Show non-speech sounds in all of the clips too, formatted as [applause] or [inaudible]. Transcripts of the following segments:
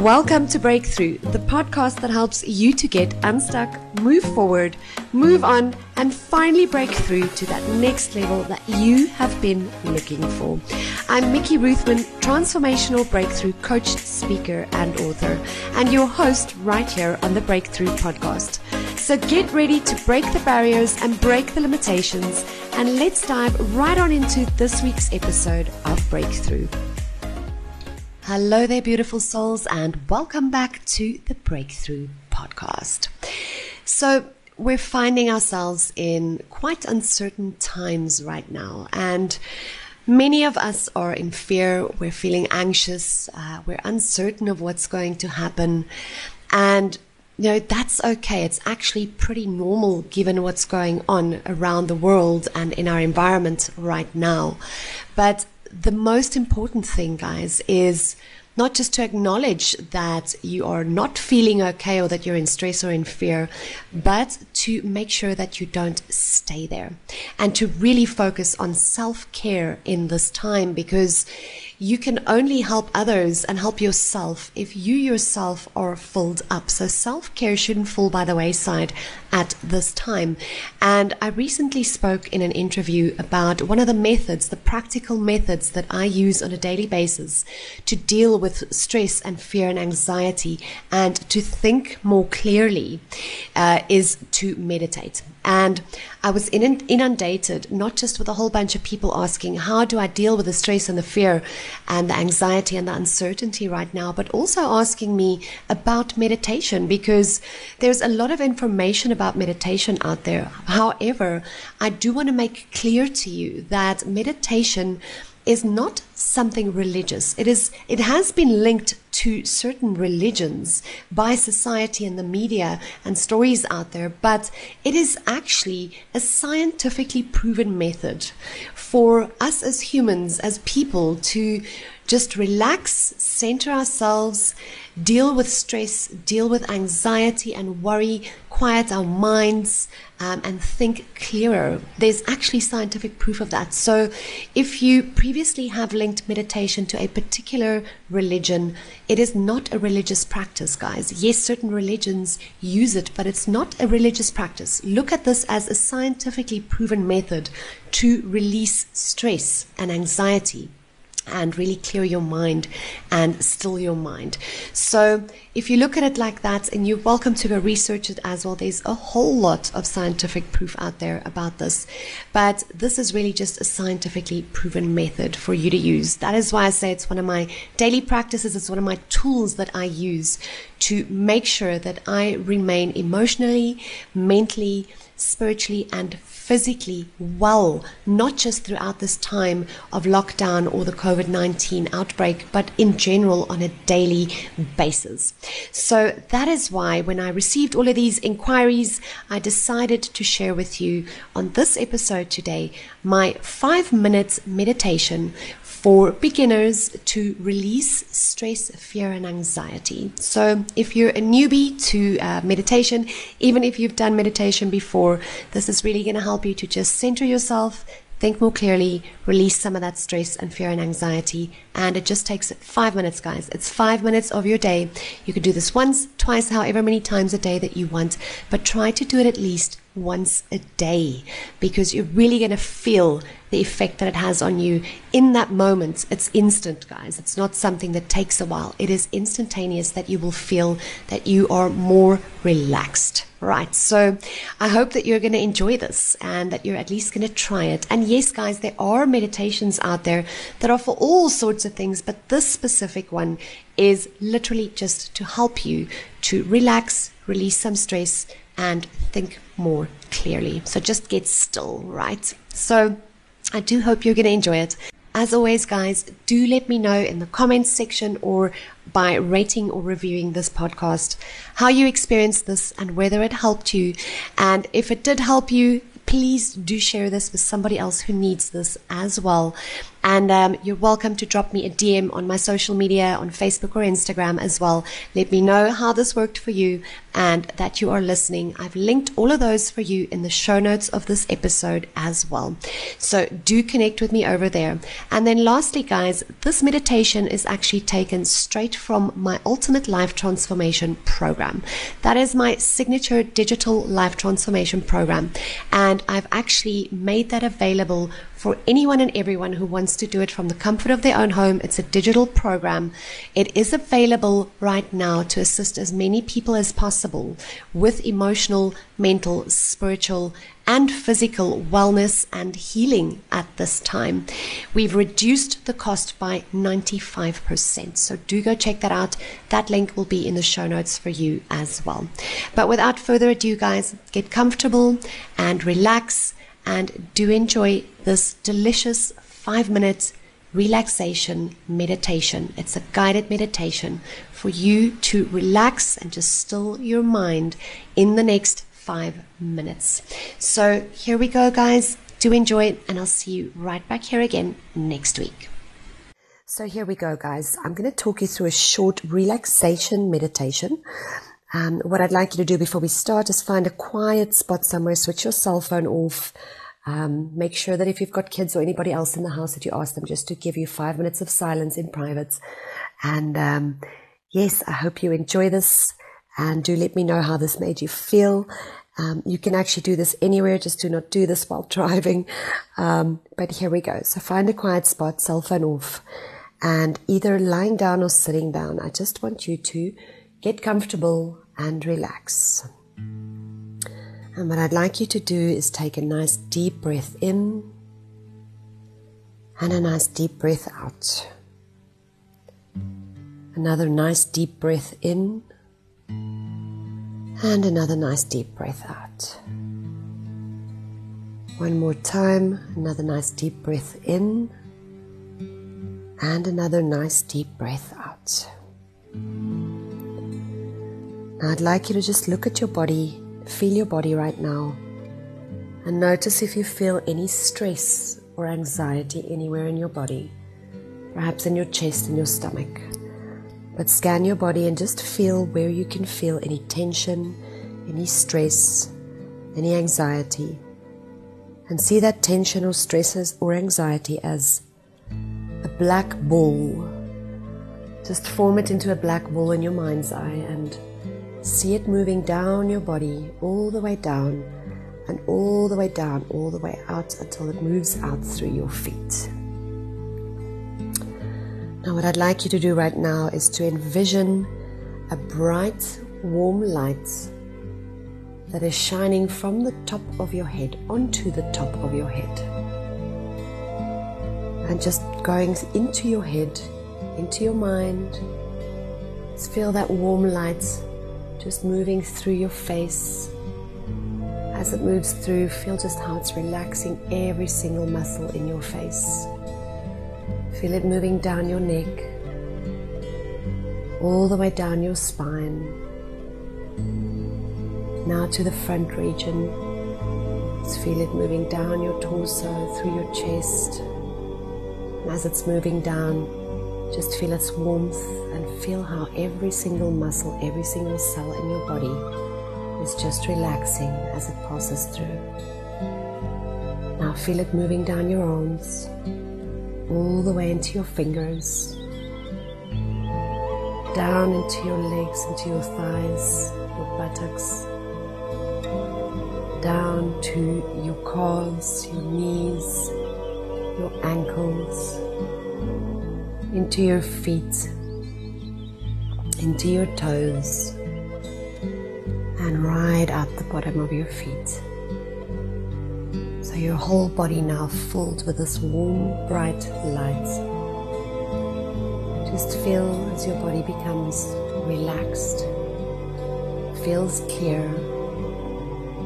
Welcome to Breakthrough, the podcast that helps you to get unstuck, move forward, move on, and finally break through to that next level that you have been looking for. I'm Mickey Ruthman, transformational breakthrough coach, speaker, and author, and your host right here on the Breakthrough podcast. So get ready to break the barriers and break the limitations, and let's dive right on into this week's episode of Breakthrough. Hello there, beautiful souls, and welcome back to the Breakthrough Podcast. So, we're finding ourselves in quite uncertain times right now, and many of us are in fear. We're feeling anxious. Uh, we're uncertain of what's going to happen. And you know, that's okay. It's actually pretty normal given what's going on around the world and in our environment right now. But the most important thing, guys, is not just to acknowledge that you are not feeling okay or that you're in stress or in fear, but to make sure that you don't stay there and to really focus on self care in this time because you can only help others and help yourself if you yourself are filled up. So self care shouldn't fall by the wayside at this time. And I recently spoke in an interview about one of the methods, the practical methods that I use on a daily basis to deal with stress and fear and anxiety and to think more clearly uh, is to meditate. And I was inundated, not just with a whole bunch of people asking, how do I deal with the stress and the fear and the anxiety and the uncertainty right now, but also asking me about meditation because there's a lot of information about meditation out there. However, I do want to make clear to you that meditation is not something religious. It is, it has been linked to certain religions by society and the media and stories out there, but it is actually a scientifically proven method for us as humans, as people to just relax, center ourselves, deal with stress, deal with anxiety and worry, quiet our minds, um, and think clearer. There's actually scientific proof of that. So, if you previously have linked meditation to a particular religion, it is not a religious practice, guys. Yes, certain religions use it, but it's not a religious practice. Look at this as a scientifically proven method to release stress and anxiety and really clear your mind and still your mind. So, if you look at it like that, and you're welcome to go research it as well, there's a whole lot of scientific proof out there about this. But this is really just a scientifically proven method for you to use. That is why I say it's one of my daily practices, it's one of my tools that I use to make sure that I remain emotionally, mentally, spiritually, and physically well, not just throughout this time of lockdown or the COVID 19 outbreak, but in general on a daily basis. So that is why when I received all of these inquiries, I decided to share with you on this episode today my five minutes meditation for beginners to release stress, fear, and anxiety. So, if you're a newbie to uh, meditation, even if you've done meditation before, this is really going to help you to just center yourself, think more clearly, release some of that stress and fear and anxiety. And it just takes five minutes, guys. It's five minutes of your day. You can do this once, twice, however many times a day that you want, but try to do it at least once a day because you're really going to feel the effect that it has on you in that moment. It's instant, guys. It's not something that takes a while. It is instantaneous that you will feel that you are more relaxed. Right. So I hope that you're going to enjoy this and that you're at least going to try it. And yes, guys, there are meditations out there that are for all sorts of things, but this specific one is literally just to help you to relax, release some stress, and think more clearly. So just get still, right? So I do hope you're going to enjoy it. As always, guys, do let me know in the comments section or by rating or reviewing this podcast how you experienced this and whether it helped you. And if it did help you, please do share this with somebody else who needs this as well. And um, you're welcome to drop me a DM on my social media, on Facebook or Instagram as well. Let me know how this worked for you and that you are listening. I've linked all of those for you in the show notes of this episode as well. So do connect with me over there. And then lastly, guys, this meditation is actually taken straight from my Ultimate Life Transformation program. That is my signature digital life transformation program. And I've actually made that available for anyone and everyone who wants to do it from the comfort of their own home. It's a digital program. It is available right now to assist as many people as possible with emotional, mental, spiritual, and physical wellness and healing at this time. We've reduced the cost by 95%. So do go check that out. That link will be in the show notes for you as well. But without further ado, guys, get comfortable and relax and do enjoy this delicious five minute relaxation meditation. It's a guided meditation for you to relax and just still your mind in the next five minutes. So here we go, guys. Do enjoy it, and I'll see you right back here again next week. So here we go, guys. I'm going to talk you through a short relaxation meditation. Um, what I'd like you to do before we start is find a quiet spot somewhere, switch your cell phone off. Um, make sure that if you've got kids or anybody else in the house that you ask them just to give you five minutes of silence in private. And um, yes, I hope you enjoy this and do let me know how this made you feel. Um, you can actually do this anywhere, just do not do this while [laughs] driving. Um, but here we go. So find a quiet spot, cell phone off, and either lying down or sitting down. I just want you to get comfortable and relax. And what I'd like you to do is take a nice deep breath in and a nice deep breath out. Another nice deep breath in and another nice deep breath out. One more time, another nice deep breath in and another nice deep breath out. Now I'd like you to just look at your body, feel your body right now, and notice if you feel any stress or anxiety anywhere in your body, perhaps in your chest and your stomach. But scan your body and just feel where you can feel any tension, any stress, any anxiety. And see that tension or stresses or anxiety as a black ball. Just form it into a black ball in your mind's eye and See it moving down your body, all the way down, and all the way down, all the way out until it moves out through your feet. Now, what I'd like you to do right now is to envision a bright, warm light that is shining from the top of your head onto the top of your head. And just going into your head, into your mind. Just feel that warm light just moving through your face. As it moves through, feel just how it's relaxing every single muscle in your face. Feel it moving down your neck, all the way down your spine. Now to the front region. Just feel it moving down your torso, through your chest. And as it's moving down, just feel its warmth and feel how every single muscle, every single cell in your body is just relaxing as it passes through. Now feel it moving down your arms, all the way into your fingers, down into your legs, into your thighs, your buttocks, down to your calves, your knees, your ankles into your feet, into your toes, and right up the bottom of your feet. So your whole body now filled with this warm, bright light. Just feel as your body becomes relaxed, feels clear,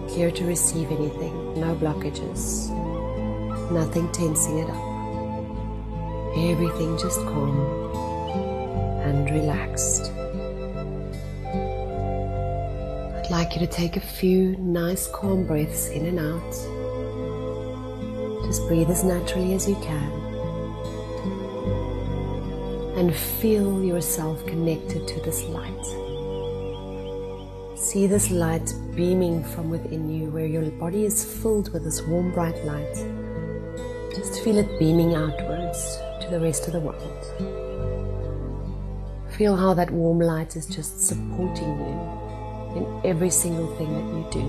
clear to receive anything, no blockages, nothing tensing it up everything just calm and relaxed. I'd like you to take a few nice calm breaths in and out. Just breathe as naturally as you can. and feel yourself connected to this light. See this light beaming from within you, where your body is filled with this warm, bright light. Just feel it beaming outwards to the rest of the world. Feel how that warm light is just supporting you in every single thing that you do.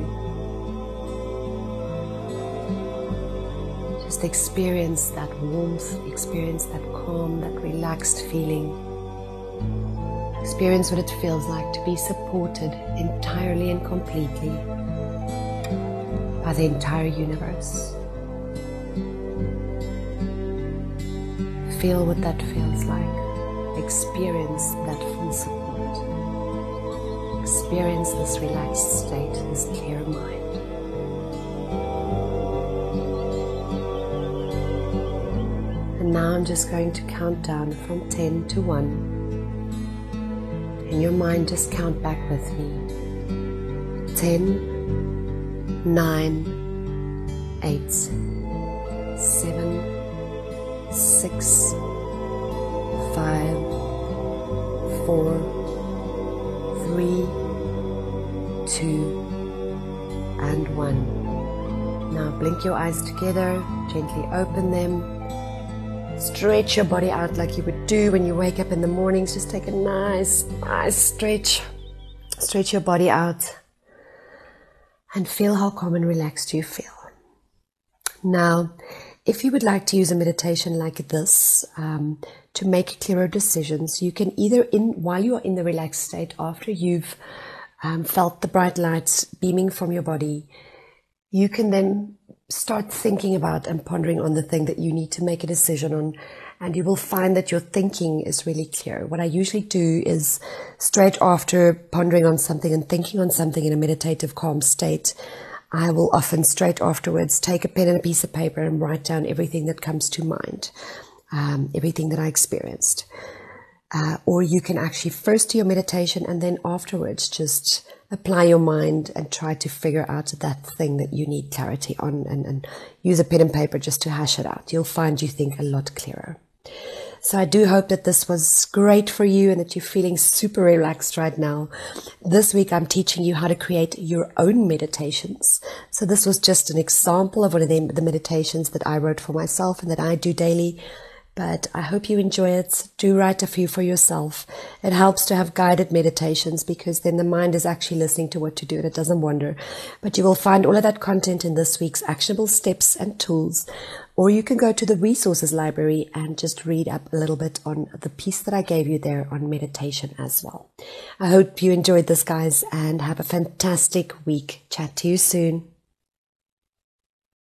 Just experience that warmth, experience that calm, that relaxed feeling. Experience what it feels like to be supported entirely and completely by the entire universe. Feel what that feels like. Experience that full support. Experience this relaxed state, this clear mind. And now I'm just going to count down from 10 to 1. In your mind, just count back with me 10, 9, 8, 7, 6, 5, 4, 3, 2, and 1. Now blink your eyes together, gently open them Stretch your body out like you would do when you wake up in the mornings. Just take a nice, nice stretch. Stretch your body out and feel how calm and relaxed you feel. Now, if you would like to use a meditation like this um, to make clearer decisions, you can either in while you are in the relaxed state, after you've um, felt the bright lights beaming from your body, you can then start thinking about and pondering on the thing that you need to make a decision on. And you will find that your thinking is really clear. What I usually do is straight after pondering on something and thinking on something in a meditative, calm state, I will often straight afterwards take a pen and a piece of paper and write down everything that comes to mind, um, everything that I experienced. Uh, or you can actually first do your meditation and then afterwards just apply your mind and try to figure out that thing that you need clarity on and, and use a pen and paper just to hash it out. You'll find you think a lot clearer. So I do hope that this was great for you and that you're feeling super relaxed right now. This week I'm teaching you how to create your own meditations. So this was just an example of one of the, the meditations that I wrote for myself and that I do daily but I hope you enjoy it. Do write a few for yourself. It helps to have guided meditations because then the mind is actually listening to what to do and it doesn't wander. But you will find all of that content in this week's actionable steps and tools. Or you can go to the resources library and just read up a little bit on the piece that I gave you there on meditation as well. I hope you enjoyed this, guys, and have a fantastic week. Chat to you soon.